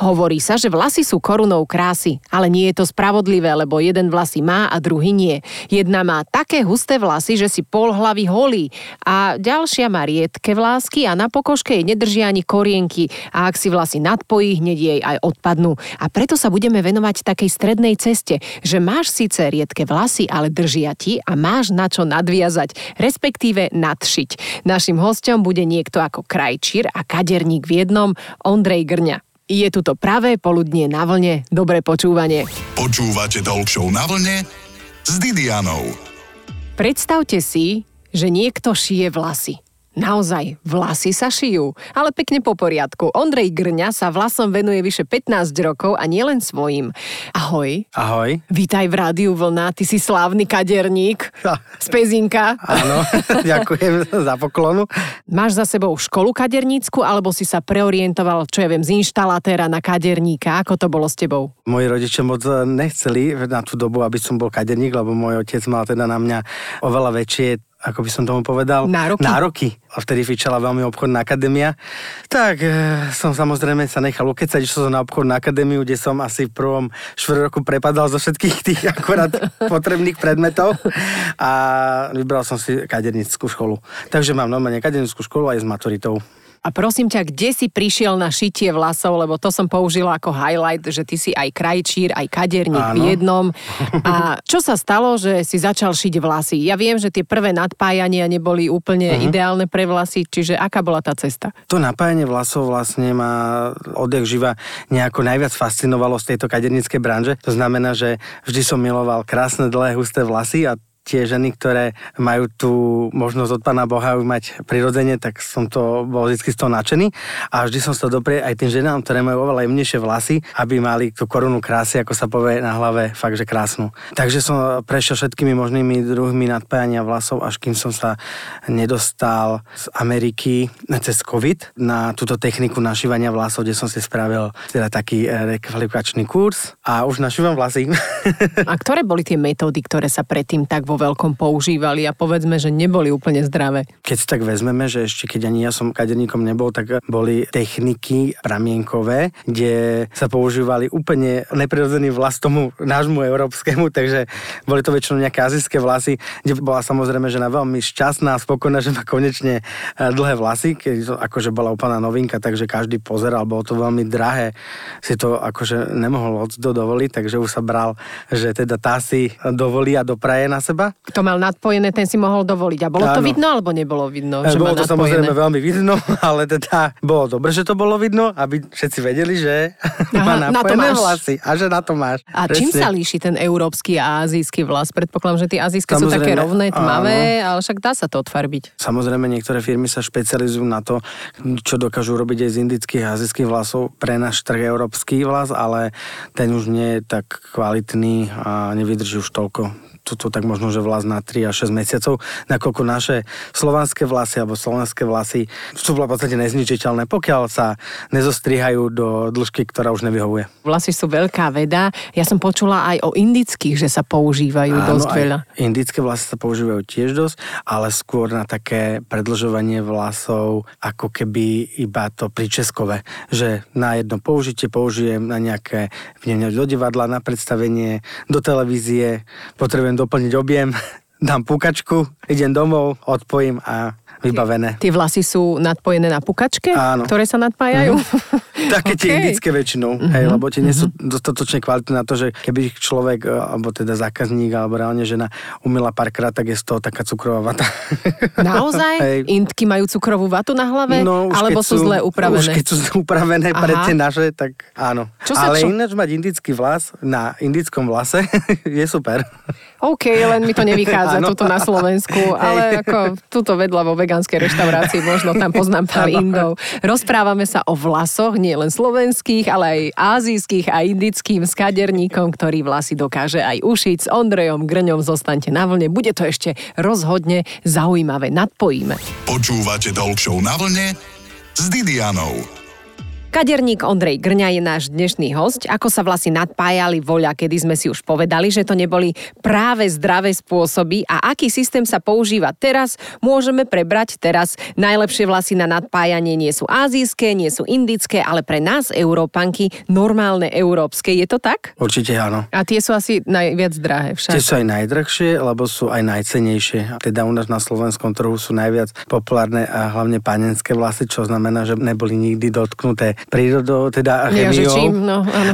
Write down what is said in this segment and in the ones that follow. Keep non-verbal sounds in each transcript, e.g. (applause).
Hovorí sa, že vlasy sú korunou krásy, ale nie je to spravodlivé, lebo jeden vlasy má a druhý nie. Jedna má také husté vlasy, že si pol hlavy holí a ďalšia má riedke vlásky a na pokožke jej nedržia ani korienky a ak si vlasy nadpojí, hneď jej aj odpadnú. A preto sa budeme venovať takej strednej ceste, že máš síce riedke vlasy, ale držia ti a máš na čo nadviazať, respektíve nadšiť. Našim hostom bude niekto ako krajčír a kaderník v jednom, Ondrej Grňa. Je tu to pravé poludnie na vlne. Dobré počúvanie. Počúvate Talk na vlne s Didianou. Predstavte si, že niekto šije vlasy. Naozaj, vlasy sa šijú, ale pekne po poriadku. Ondrej Grňa sa vlasom venuje vyše 15 rokov a nielen svojim. Ahoj. Ahoj. Vítaj v Rádiu Vlna, ty si slávny kaderník z Pezinka. Áno, (laughs) ďakujem za poklonu. Máš za sebou školu kadernícku, alebo si sa preorientoval, čo ja viem, z inštalatéra na kaderníka? Ako to bolo s tebou? Moji rodičia moc nechceli na tú dobu, aby som bol kaderník, lebo môj otec mal teda na mňa oveľa väčšie ako by som tomu povedal, nároky. nároky. A vtedy fičala veľmi obchodná akadémia. Tak e, som samozrejme sa nechal ukecať, išiel som na obchodnú akadémiu, kde som asi v prvom štvrt roku prepadal zo všetkých tých (laughs) akorát potrebných predmetov a vybral som si kadernickú školu. Takže mám normálne kadernickú školu aj s maturitou. A prosím ťa, kde si prišiel na šitie vlasov, lebo to som použila ako highlight, že ty si aj krajčír, aj kaderník Áno. v jednom. A čo sa stalo, že si začal šiť vlasy? Ja viem, že tie prvé nadpájania neboli úplne uh-huh. ideálne pre vlasy, čiže aká bola tá cesta? To napájanie vlasov vlastne ma odjak živa nejako najviac fascinovalo z tejto kaderníckej branže. To znamená, že vždy som miloval krásne, dlhé, husté vlasy a tie ženy, ktoré majú tú možnosť od Pána Boha mať prirodzene, tak som to bol vždy z toho nadšený a vždy som sa doprie aj tým ženám, ktoré majú oveľa jemnejšie vlasy, aby mali tú korunu krásy, ako sa povie na hlave, fakt, že krásnu. Takže som prešiel všetkými možnými druhmi nadpájania vlasov, až kým som sa nedostal z Ameriky cez COVID na túto techniku našívania vlasov, kde som si spravil teda taký eh, rekvalifikačný kurz a už našívam vlasy. A ktoré boli tie metódy, ktoré sa predtým tak vo veľkom používali a povedzme, že neboli úplne zdravé. Keď si tak vezmeme, že ešte keď ani ja som kaderníkom nebol, tak boli techniky pramienkové, kde sa používali úplne neprirodzený vlas tomu nášmu európskemu, takže boli to väčšinou nejaké azijské vlasy, kde bola samozrejme žena veľmi šťastná a spokojná, že má konečne e, dlhé vlasy, keď to akože bola úplná novinka, takže každý pozeral, bolo to veľmi drahé, si to akože nemohol od dovoliť, takže už sa bral, že teda tá si dovolí a dopraje na seba kto mal nadpojené, ten si mohol dovoliť. A bolo Áno. to vidno, alebo nebolo vidno? E, že bolo to nadpojené? samozrejme veľmi vidno, (laughs) ale teda bolo dobre, že to bolo vidno, aby všetci vedeli, že Aha, (laughs) má napojené na vlasy a že na to máš. A Presne. čím sa líši ten európsky a azijský vlas? Predpokladám, že tie azijské sú také rovné, tmavé, áno. ale však dá sa to odfarbiť. Samozrejme, niektoré firmy sa špecializujú na to, čo dokážu robiť aj z indických a azijských vlasov pre náš trh európsky vlas, ale ten už nie je tak kvalitný a nevydrží už toľko toto tak možno, že vlas na 3 až 6 mesiacov, nakoľko naše slovanské vlasy alebo slovenské vlasy sú v podstate nezničiteľné, pokiaľ sa nezostrihajú do dĺžky, ktorá už nevyhovuje. Vlasy sú veľká veda. Ja som počula aj o indických, že sa používajú Áno, dosť veľa. Indické vlasy sa používajú tiež dosť, ale skôr na také predlžovanie vlasov, ako keby iba to pričeskové, že na jedno použitie použijem na nejaké do divadla, na predstavenie, do televízie, potrebujem doplniť objem, (laughs) dám pukačku, idem domov, odpojím a vybavené. Tie vlasy sú nadpojené na pukačke, Áno. ktoré sa nadpájajú? Mm-hmm. Také (laughs) okay. tie indické väčšinou, mm-hmm. hej, lebo tie nie sú mm-hmm. dostatočne kvalitné na to, že keby človek, e, alebo teda zákazník, alebo reálne žena umila párkrát, tak je z toho taká cukrová vata. (laughs) Naozaj? Hej. Indky majú cukrovú vatu na hlave? No, alebo sú zle upravené? Už keď sú upravené Aha. pre tie naše, tak áno. Čo sa, Ale čo? ináč mať indický vlas na indickom vlase (laughs) je super. OK, len mi to nevychádza tuto na Slovensku, ale ako tuto vedľa vo vegánskej reštaurácii možno tam poznám pár Indov. Rozprávame sa o vlasoch, nie len slovenských, ale aj azijských a indickým skaderníkom, ktorý vlasy dokáže aj ušiť. S Ondrejom Grňom zostaňte na vlne. Bude to ešte rozhodne zaujímavé. Nadpojíme. Počúvate Talk na vlne s Didianou. Kaderník Ondrej Grňa je náš dnešný host. Ako sa vlasy nadpájali voľa, kedy sme si už povedali, že to neboli práve zdravé spôsoby a aký systém sa používa teraz, môžeme prebrať teraz. Najlepšie vlasy na nadpájanie nie sú azijské, nie sú indické, ale pre nás, Európanky, normálne európske. Je to tak? Určite áno. A tie sú asi najviac drahé však. Tie sú aj najdrahšie, lebo sú aj najcenejšie. Teda u nás na slovenskom trhu sú najviac populárne a hlavne panenské vlasy, čo znamená, že neboli nikdy dotknuté prírodou, teda chemiou. Ja, čím, no, áno.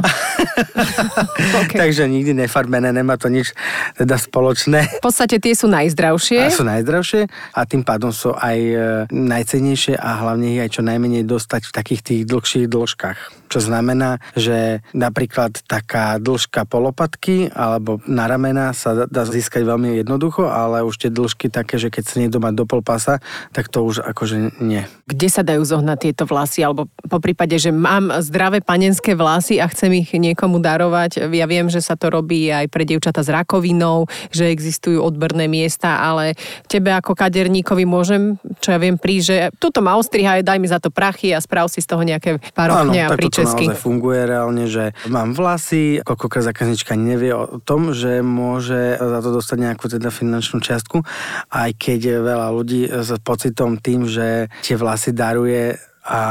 (laughs) okay. Takže nikdy nefarbené, nemá to nič teda spoločné. V podstate tie sú najzdravšie. A sú najzdravšie a tým pádom sú aj e, najcenejšie a hlavne ich aj čo najmenej dostať v takých tých dlhších dĺžkach. Čo znamená, že napríklad taká dĺžka polopatky alebo na ramena sa dá získať veľmi jednoducho, ale už tie dĺžky také, že keď sa niekto má do polpasa, tak to už akože nie. Kde sa dajú zohnať tieto vlasy? Alebo po prípade, že mám zdravé panenské vlasy a chcem ich niekomu darovať. Ja viem, že sa to robí aj pre dievčata s rakovinou, že existujú odberné miesta, ale tebe ako kaderníkovi môžem, čo ja viem, prísť, že tuto ma ostrihaj, daj mi za to prachy a sprav si z toho nejaké parochne a príčesky. Áno, funguje reálne, že mám vlasy, koľkokrát zákaznička nevie o tom, že môže za to dostať nejakú teda finančnú čiastku, aj keď veľa ľudí s pocitom tým, že tie vlasy daruje a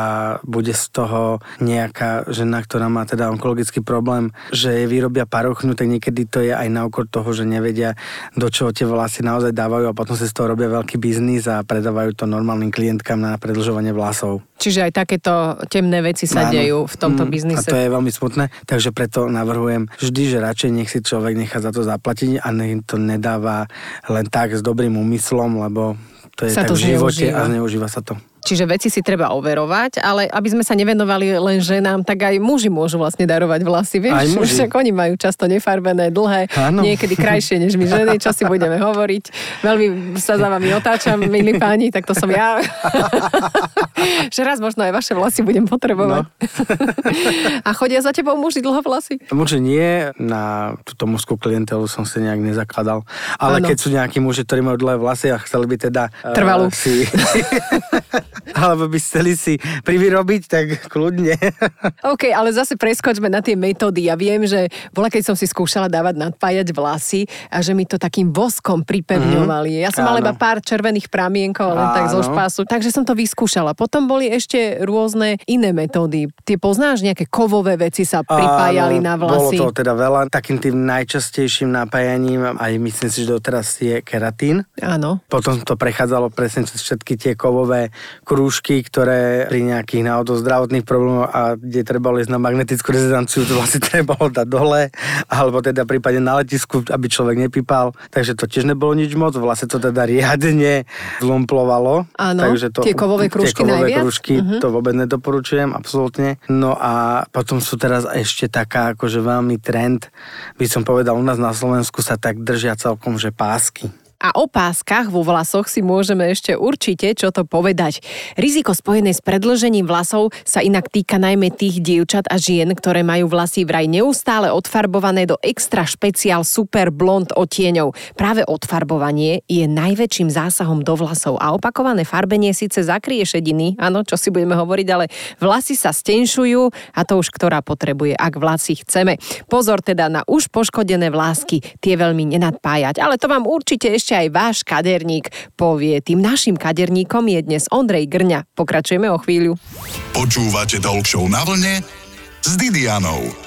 bude z toho nejaká žena, ktorá má teda onkologický problém, že jej vyrobia parochňu, tak niekedy to je aj na úkor toho, že nevedia, do čoho tie vlasy naozaj dávajú a potom si z toho robia veľký biznis a predávajú to normálnym klientkám na predlžovanie vlasov. Čiže aj takéto temné veci sa Áno. dejú v tomto mm, biznise. A to je veľmi smutné, takže preto navrhujem vždy, že radšej nech si človek nechá za to zaplatiť a nech to nedáva len tak s dobrým úmyslom, lebo to je sa tak to v živote zneužíva. a zneužíva sa to. Čiže veci si treba overovať, ale aby sme sa nevenovali len ženám, tak aj muži môžu vlastne darovať vlasy. Vieš, aj muži. (laughs) však oni majú často nefarbené, dlhé, Áno. niekedy krajšie než my ženy, čo si budeme hovoriť. Veľmi sa za vami otáčam, milí páni, tak to som ja. (laughs) že raz možno aj vaše vlasy budem potrebovať. No. (laughs) A chodia za tebou muži dlho vlasy? Muži nie, na túto mužskú klientelu som si nejak nezakladal. Ale ano. keď sú nejakí muži, ktorí majú dlhé vlasy a chceli by teda... Trvalú. Uh, si alebo by chceli si privyrobiť, tak kľudne. OK, ale zase preskočme na tie metódy. Ja viem, že bola, keď som si skúšala dávať nadpájať vlasy a že mi to takým voskom pripevňovali. Mm, ja som mala iba pár červených pramienkov, len áno. tak zo špásu. Takže som to vyskúšala. Potom boli ešte rôzne iné metódy. Ty poznáš, nejaké kovové veci sa pripájali áno, na vlasy? Bolo to teda veľa. Takým tým najčastejším napájaním, aj myslím si, že doteraz je keratín. Áno. Potom to prechádzalo presne cez všetky tie kovové krúžky, ktoré pri nejakých náhodou zdravotných problémoch a kde treba ísť na magnetickú rezonanciu, to vlastne (laughs) trebalo dať dole, alebo teda prípadne na letisku, aby človek nepípal. Takže to tiež nebolo nič moc, vlastne to teda riadne zlumplovalo. Áno, takže to, tie kovové krúžky tie kovové najviac? krúžky, uh-huh. to vôbec nedoporučujem, absolútne. No a potom sú teraz ešte taká akože veľmi trend, by som povedal, u nás na Slovensku sa tak držia celkom, že pásky. A o páskach vo vlasoch si môžeme ešte určite čo to povedať. Riziko spojené s predlžením vlasov sa inak týka najmä tých dievčat a žien, ktoré majú vlasy vraj neustále odfarbované do extra špeciál super blond odtieňov. Práve odfarbovanie je najväčším zásahom do vlasov a opakované farbenie síce zakrie šediny, áno, čo si budeme hovoriť, ale vlasy sa stenšujú a to už ktorá potrebuje, ak vlasy chceme. Pozor teda na už poškodené vlásky, tie veľmi nenadpájať, ale to vám určite ešte ešte aj váš kaderník povie. Tým našim kaderníkom je dnes Ondrej Grňa. Pokračujeme o chvíľu. Počúvate Talk na vlne s Didianou.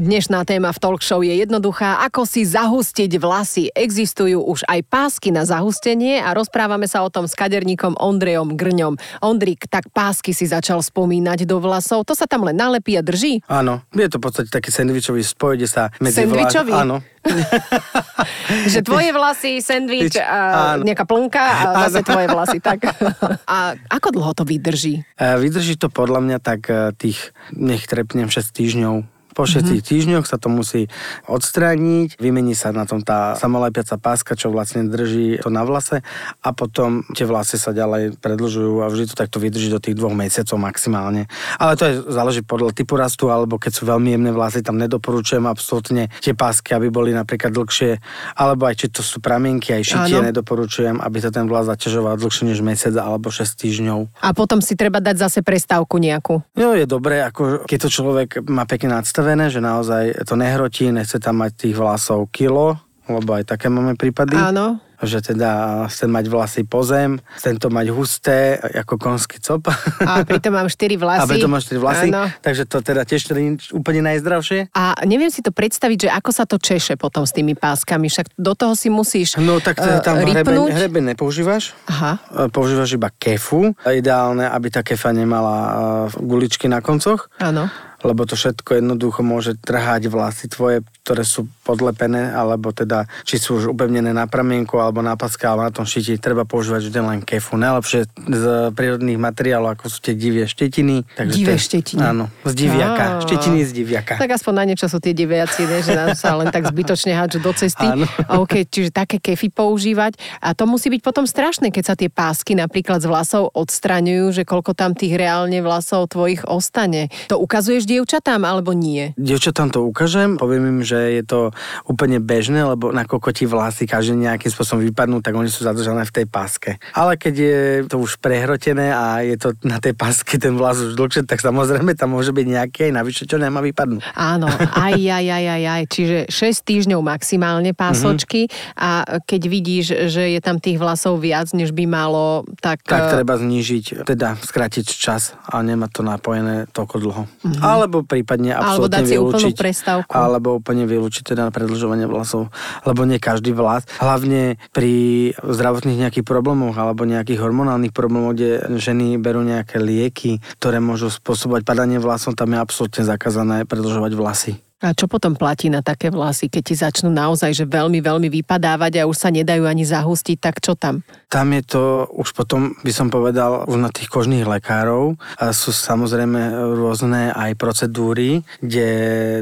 Dnešná téma v talk show je jednoduchá. Ako si zahustiť vlasy? Existujú už aj pásky na zahustenie a rozprávame sa o tom s kaderníkom Ondrejom Grňom. Ondrik, tak pásky si začal spomínať do vlasov. To sa tam len nalepí a drží? Áno, je to v podstate taký sandvičový spoj, kde sa medzi Sandvičový? Vlá... Áno. (laughs) že tvoje vlasy, sandvič, a nejaká plnka a (laughs) zase tvoje vlasy. Tak. (laughs) a ako dlho to vydrží? Vydrží to podľa mňa tak e, tých, nech trepnem 6 týždňov Po 6 mm-hmm. týždňoch sa to musí odstrániť, vymení sa na tom tá samolepiaca páska, čo vlastne drží to na vlase a potom tie vlasy sa ďalej predlžujú a vždy to takto vydrží do tých dvoch mesiacov maximálne. Ale to je, záleží podľa typu rastu, alebo keď sú veľmi jemné vlasy, tam nedoporučujem absolútne tie pásky, aby boli napríklad dlhšie, alebo aj či to sú pramienky, aj šitie Áno. nedoporučujem, aby sa ten vlas zaťažoval dlhšie než mesiac alebo 6 týždňov. A potom si treba dať zase prestávku nejakú. No je dobré, ako keď to človek má pekne nadstavené, že naozaj to nehrotí, nechce tam mať tých vlasov kilo, lebo aj také máme prípady. Áno že teda chcem mať vlasy po zem, chcem to mať husté, ako konský cop. A pritom mám 4 (laughs) vlasy. A pritom mám 4 vlasy, Áno. takže to teda tiež nie úplne najzdravšie. A neviem si to predstaviť, že ako sa to češe potom s tými páskami, však do toho si musíš No tak teda tam uh, hrebeň, hrebeň nepoužívaš, Aha. E, používaš iba kefu. Ideálne, aby tá kefa nemala uh, guličky na koncoch. Áno lebo to všetko jednoducho môže trhať vlasy tvoje, ktoré sú podlepené, alebo teda či sú už upevnené na pramienku, alebo na paske, alebo na tom štíti. Treba používať vždy len kefu. Najlepšie z prírodných materiálov, ako sú tie divie štetiny. Takže divie te, štetiny? Áno, z diviaka. Á, štetiny z diviaka. Tak aspoň na niečo sú tie diviaci, ne, že nám sa len tak zbytočne hádžu do cesty. Áno. OK, čiže také kefy používať. A to musí byť potom strašné, keď sa tie pásky napríklad z vlasov odstraňujú, že koľko tam tých reálne vlasov tvojich ostane. To ukazuješ dievčatám alebo nie? Dievčatám to ukážem, poviem im, že je to úplne bežné, lebo nakoľko ti vlasy každý nejakým spôsobom vypadnú, tak oni sú zadržané v tej páske. Ale keď je to už prehrotené a je to na tej páske ten vlas už dlhšie, tak samozrejme tam môže byť nejaké aj navyše, čo nemá vypadnúť. Áno, aj, aj, aj, aj, aj. Čiže 6 týždňov maximálne pásočky mm-hmm. a keď vidíš, že je tam tých vlasov viac, než by malo, tak... Tak treba znížiť, teda skrátiť čas a nemá to napojené toľko dlho. Mm-hmm. Alebo prípadne absolútne alebo dať si vylúčiť. prestávku. Alebo úplne vylúčiť teda predlžovanie vlasov. Lebo nie každý vlas, hlavne pri zdravotných nejakých problémoch alebo nejakých hormonálnych problémoch, kde ženy berú nejaké lieky, ktoré môžu spôsobovať padanie vlasov, tam je absolútne zakázané predlžovať vlasy. A čo potom platí na také vlasy, keď ti začnú naozaj že veľmi, veľmi vypadávať a už sa nedajú ani zahustiť, tak čo tam? Tam je to už potom, by som povedal, už na tých kožných lekárov. A sú samozrejme rôzne aj procedúry, kde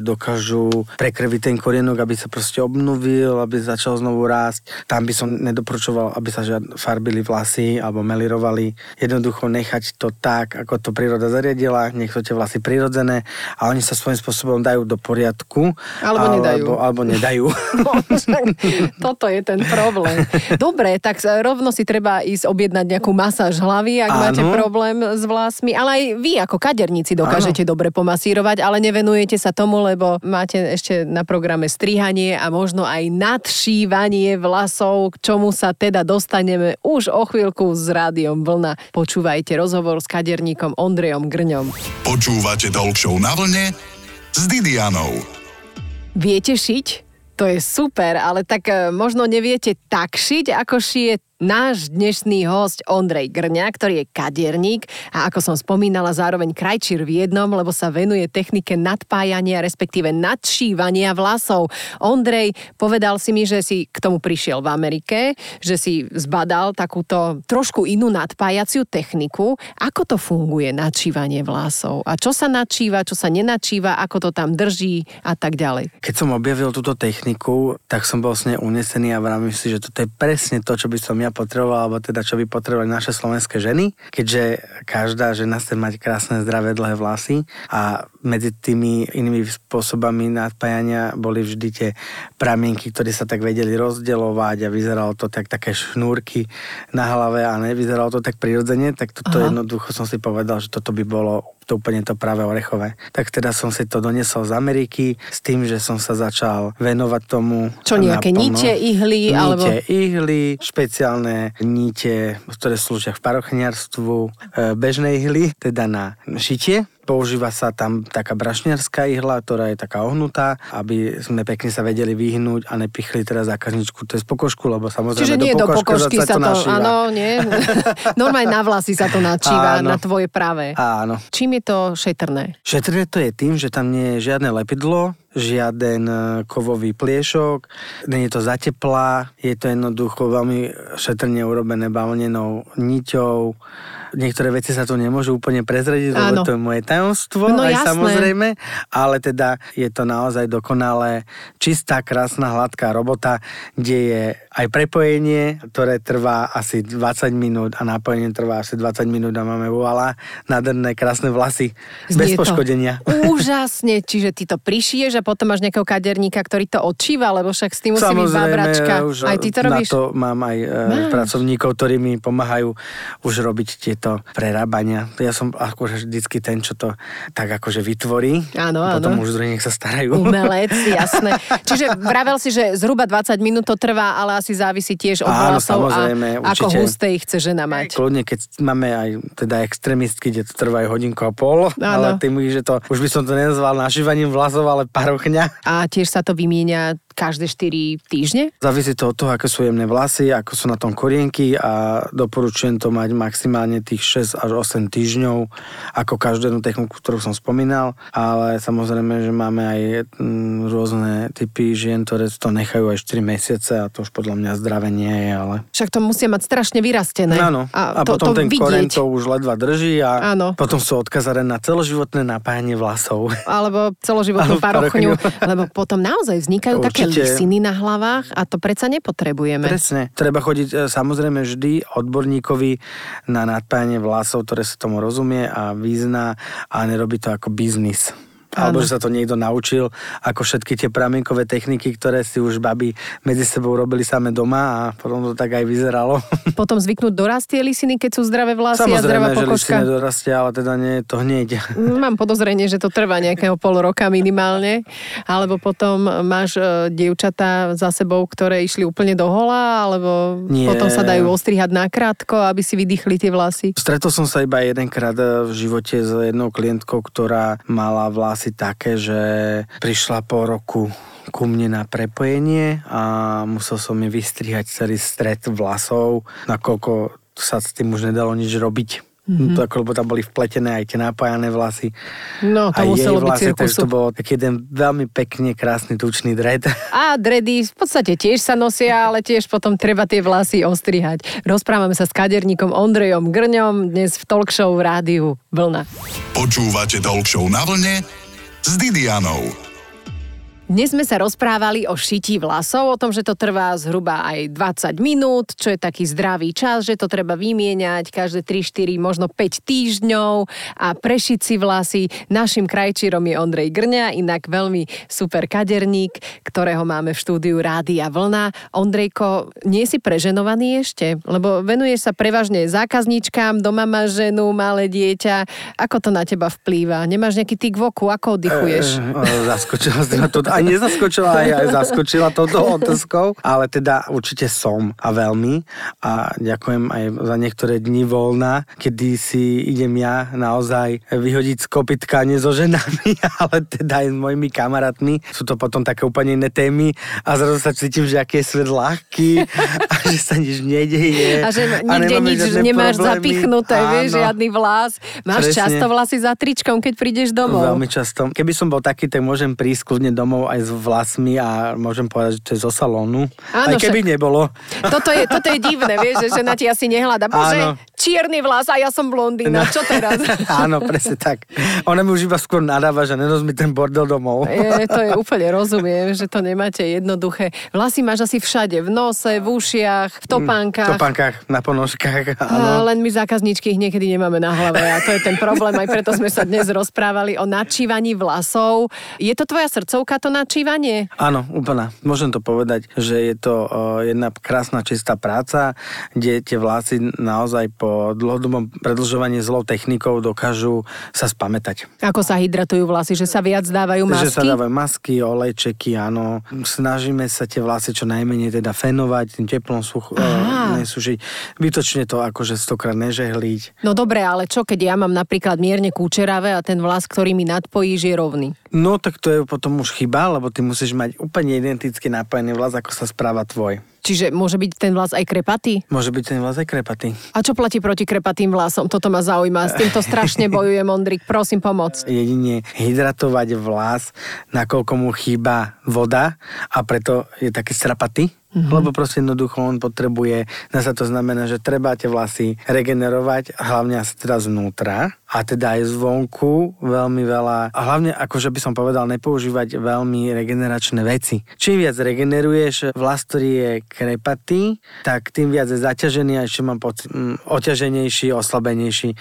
dokážu prekrviť ten korienok, aby sa proste obnovil, aby začal znovu rásť. Tam by som nedoporučoval, aby sa žiad farbili vlasy alebo melirovali. Jednoducho nechať to tak, ako to príroda zariadila, nech sú tie vlasy prirodzené a oni sa svojím spôsobom dajú do poriadku poriadku. Alebo nedajú. Alebo, alebo nedajú. (laughs) Toto je ten problém. Dobre, tak rovno si treba ísť objednať nejakú masáž hlavy, ak Áno. máte problém s vlasmi. Ale aj vy ako kaderníci dokážete Áno. dobre pomasírovať, ale nevenujete sa tomu, lebo máte ešte na programe strihanie a možno aj nadšívanie vlasov, k čomu sa teda dostaneme už o chvíľku s rádiom Vlna. Počúvajte rozhovor s kaderníkom Ondrejom Grňom. Počúvate Talk na vlne s Didianou. Viete šiť? To je super, ale tak eh, možno neviete tak šiť, ako šije náš dnešný host Ondrej Grňa, ktorý je kadierník a ako som spomínala zároveň krajčír v jednom, lebo sa venuje technike nadpájania, respektíve nadšívania vlasov. Ondrej, povedal si mi, že si k tomu prišiel v Amerike, že si zbadal takúto trošku inú nadpájaciu techniku. Ako to funguje nadšívanie vlasov? A čo sa nadšíva, čo sa nenačíva, ako to tam drží a tak ďalej? Keď som objavil túto techniku, tak som bol s nej unesený a vravím si, že toto je presne to, čo by som ja ja potreboval, alebo teda čo by potrebovali naše slovenské ženy, keďže každá žena chce mať krásne, zdravé, dlhé vlasy a medzi tými inými spôsobami nadpájania boli vždy tie pramienky, ktoré sa tak vedeli rozdeľovať a vyzeralo to tak také šnúrky na hlave a nevyzeralo to tak prirodzene, tak toto Aha. jednoducho som si povedal, že toto by bolo to úplne to práve orechové. Tak teda som si to doniesol z Ameriky s tým, že som sa začal venovať tomu. Čo nejaké naplno. nite, ihly? Nite, alebo... ihly, špeciálne nite, ktoré slúžia v parochniarstvu, e, bežné ihly, teda na šitie Používa sa tam taká brašniarská ihla, ktorá je taká ohnutá, aby sme pekne sa vedeli vyhnúť a nepichli teraz zákazničku cez pokožku, lebo samozrejme Čiže nie do pokožky sa, sa to, našíva. áno, nie. (laughs) Normálne na vlasy sa to načíva, áno. na tvoje práve. Áno. Čím je to šetrné? Šetrné to je tým, že tam nie je žiadne lepidlo, žiaden e, kovový pliešok, nie je to zateplá, je to jednoducho veľmi šetrne urobené bavlnenou niťou, Niektoré veci sa tu nemôžu úplne prezrediť, lebo to je moje tajomstvo, No aj jasné. samozrejme, ale teda je to naozaj dokonalé, čistá, krásna, hladká robota, kde je aj prepojenie, ktoré trvá asi 20 minút a napojenie trvá asi 20 minút a máme voilà, nádherné, krásne vlasy, bez Znie to poškodenia. Úžasne, čiže ty to prišiješ a potom máš nejakého kaderníka, ktorý to odčíva, lebo však s tým musí byť babračka. už Aj ty to na robíš? to mám aj Máš. pracovníkov, ktorí mi pomáhajú už robiť tieto prerábania. Ja som akože vždycky ten, čo to tak akože vytvorí. Áno, áno. Potom už druhý nech sa starajú. Umelec, jasné. (laughs) Čiže vravel si, že zhruba 20 minút to trvá, ale asi závisí tiež od Áno, vlasov a samozrejme, ako určite. husté ich chce žena mať. Kľudne, keď máme aj teda extrémistky, kde to trvá aj hodinku a pol, ale tým, že to, už by som to nenazval našívaním vlasov, ale parochňa. A tiež sa to vymieňa každé 4 týždne? Závisí to od toho, aké sú jemné vlasy, ako sú na tom korienky a doporučujem to mať maximálne tých 6 až 8 týždňov, ako každú jednu techniku, ktorú som spomínal, ale samozrejme, že máme aj mm, rôzne typy žien, ktoré to nechajú aj 4 mesiace a to už podľa mňa zdravé nie je, ale... Však to musia mať strašne vyrastené. Áno, a, a to, potom to ten vidieť. koren to už ledva drží a Áno. potom sú odkazané na celoživotné napájanie vlasov. alebo celoživotnú parochňu, lebo potom naozaj vznikajú také Určite. lisiny na hlavách a to predsa nepotrebujeme. Presne. Treba chodiť e, samozrejme vždy odborníkovi na nadpájanie vlasov, ktoré sa tomu rozumie a vyzná a nerobí to ako biznis. Alebo že sa to niekto naučil, ako všetky tie pramienkové techniky, ktoré si už baby medzi sebou robili same doma a potom to tak aj vyzeralo. (laughs) Potom zvyknúť dorast tie lisiny, keď sú zdravé vlasy a zdravá Samozrejme, že pokožka. nedorastia, ale teda nie je to hneď. (laughs) Mám podozrenie, že to trvá nejakého pol roka minimálne, alebo potom máš e, dievčatá za sebou, ktoré išli úplne do hola, alebo Nie. potom sa dajú ostrihať nakrátko, aby si vydýchli tie vlasy. Stretol som sa iba jedenkrát e, v živote s jednou klientkou, ktorá mala vlasy také, že prišla po roku ku mne na prepojenie a musel som mi vystrihať celý stred vlasov, nakoľko sa s tým už nedalo nič robiť. Mm-hmm. To, ako, lebo tam boli vpletené aj tie napájané vlasy. No, to a jej muselo byť vlasy, takže cirkusu. to bol taký jeden veľmi pekne krásny tučný dred. (laughs) A dredy v podstate tiež sa nosia, ale tiež potom treba tie vlasy ostrihať. Rozprávame sa s kaderníkom Ondrejom Grňom dnes v talk show v rádiu Vlna. Počúvate Talk Show na vlne s Didianou. Dnes sme sa rozprávali o šití vlasov, o tom, že to trvá zhruba aj 20 minút, čo je taký zdravý čas, že to treba vymieňať každé 3, 4, možno 5 týždňov a prešiť si vlasy. Našim krajčírom je Ondrej Grňa, inak veľmi super kaderník, ktorého máme v štúdiu Rádia Vlna. Ondrejko, nie si preženovaný ešte? Lebo venuješ sa prevažne zákazníčkám, doma máš ženu, malé dieťa. Ako to na teba vplýva? Nemáš nejaký tyk v oku? Ako oddychuješ? E, e, zaskočila si ma to, aj nezaskočila, aj, aj zaskočila touto (laughs) otázkou, ale teda určite som a veľmi a ďakujem aj za niektoré dni voľna, kedy si idem ja naozaj vyhodiť z kopytka nie so ženami, (laughs) ale teda aj s mojimi kamarátmi. Sú to potom také úplne iné témy a zrazu sa cítim, že aký je svet ľahký a (laughs) že sa nič nedeje. A že nikde nič nemáš problémy. zapichnuté, vieš, Áno. žiadny vlas. Máš Presne. často vlasy za tričkom, keď prídeš domov. Veľmi často. Keby som bol taký, tak môžem prísť kľudne domov aj s vlasmi a môžem povedať, že to je zo salónu. Áno, aj keby však- nebolo. Toto je, toto je divné, vieš, že žena ti asi nehľada. Bože, Áno. čierny vlas a ja som blondína, čo teraz? (laughs) Áno, presne tak. Ona mi už iba skôr nadáva, že nenos mi ten bordel domov. Je, to je úplne rozumiem, že to nemáte jednoduché. Vlasy máš asi všade, v nose, v ušiach, v V topánkach. topánkach, na ponožkách. A Áno. len my zákazníčky ich niekedy nemáme na hlave a to je ten problém, aj preto sme sa dnes rozprávali o načívaní vlasov. Je to tvoja srdcovka, to načívanie? Áno, úplná. Môžem to povedať, že je to jedna krásna čistá práca, kde tie vlasy naozaj po dlhodobom predlžovaní zlou technikou dokážu sa spamätať. Ako sa hydratujú vlasy, že sa viac dávajú Že sa masky? dávajú masky, olejčeky, áno. Snažíme sa tie vlasy čo najmenej teda fenovať, tým teplom such, Á. nesúšiť. Vytočne to akože stokrát nežehliť. No dobre, ale čo keď ja mám napríklad mierne kúčeravé a ten vlas, ktorý mi nadpojíš, je rovný? No tak to je potom už chyba, lebo ty musíš mať úplne identicky napojený vlas, ako sa správa tvoj. Čiže môže byť ten vlas aj krepatý? Môže byť ten vlas aj krepatý. A čo platí proti krepatým vlasom? Toto ma zaujíma. S týmto strašne (laughs) bojuje Mondrik. Prosím, pomoc. Jedine hydratovať vlas, nakoľko mu chýba voda a preto je taký strapatý. Mm-hmm. Lebo proste jednoducho on potrebuje, sa to znamená, že treba tie vlasy regenerovať, hlavne asi teda zvnútra a teda aj zvonku veľmi veľa, a hlavne akože by som povedal, nepoužívať veľmi regeneračné veci. Čím viac regeneruješ vlas, ktorý je krepatý, tak tým viac je zaťažený a ešte mám pocit, mm, oťaženejší, oslabenejší.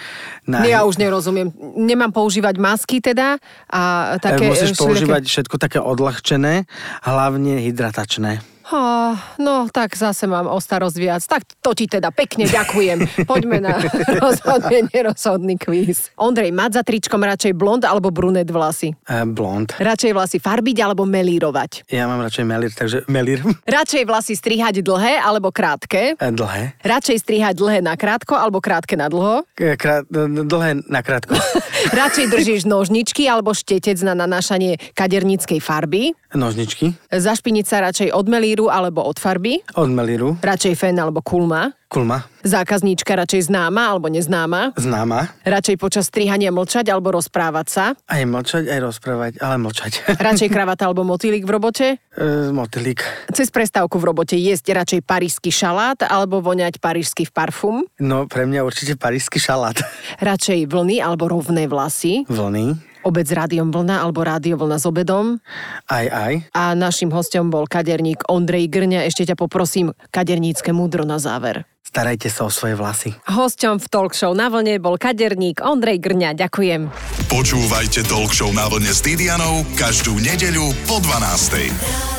Na... Ja už nerozumiem. Nemám používať masky teda a také... Musíš používať všetko také odľahčené, hlavne hydratačné. Oh, no, tak zase mám o starosť viac. Tak to ti teda pekne ďakujem. (laughs) Poďme na rozhodne nerozhodný kvíz. Ondrej, mať za tričkom radšej blond alebo brunet vlasy? Uh, blond. Radšej vlasy farbiť alebo melírovať? Ja mám radšej melír, takže melír. (laughs) Radšej vlasy strihať dlhé alebo krátke? Uh, dlhé. Radšej strihať dlhé na krátko alebo krátke na dlho? Krát, dlhé na krátko. (laughs) radšej držíš nožničky alebo štetec na nanášanie kaderníckej farby? Nožničky. Zašpiniť sa radšej od melíru alebo od farby? Od melíru. Radšej fen alebo kulma? Kulma. Zákazníčka radšej známa alebo neznáma? Známa. Radšej počas strihania mlčať alebo rozprávať sa? Aj mlčať, aj rozprávať, ale mlčať. (laughs) Radšej kravata alebo motýlik v robote? E, motýlik. Cez prestávku v robote jesť radšej parížsky šalát alebo voňať parížsky v parfum? No, pre mňa určite parížsky šalát. (laughs) Radšej vlny alebo rovné vlasy? Vlny. Obed s rádiom vlna alebo rádio vlna s obedom. Aj, aj. A našim hostom bol kaderník Ondrej Grňa. Ešte ťa poprosím kadernícke múdro na záver. Starajte sa o svoje vlasy. Hosťom v Talk Show na vlne bol kaderník Ondrej Grňa. Ďakujem. Počúvajte Talk Show na vlne s Didianou každú nedeľu po 12.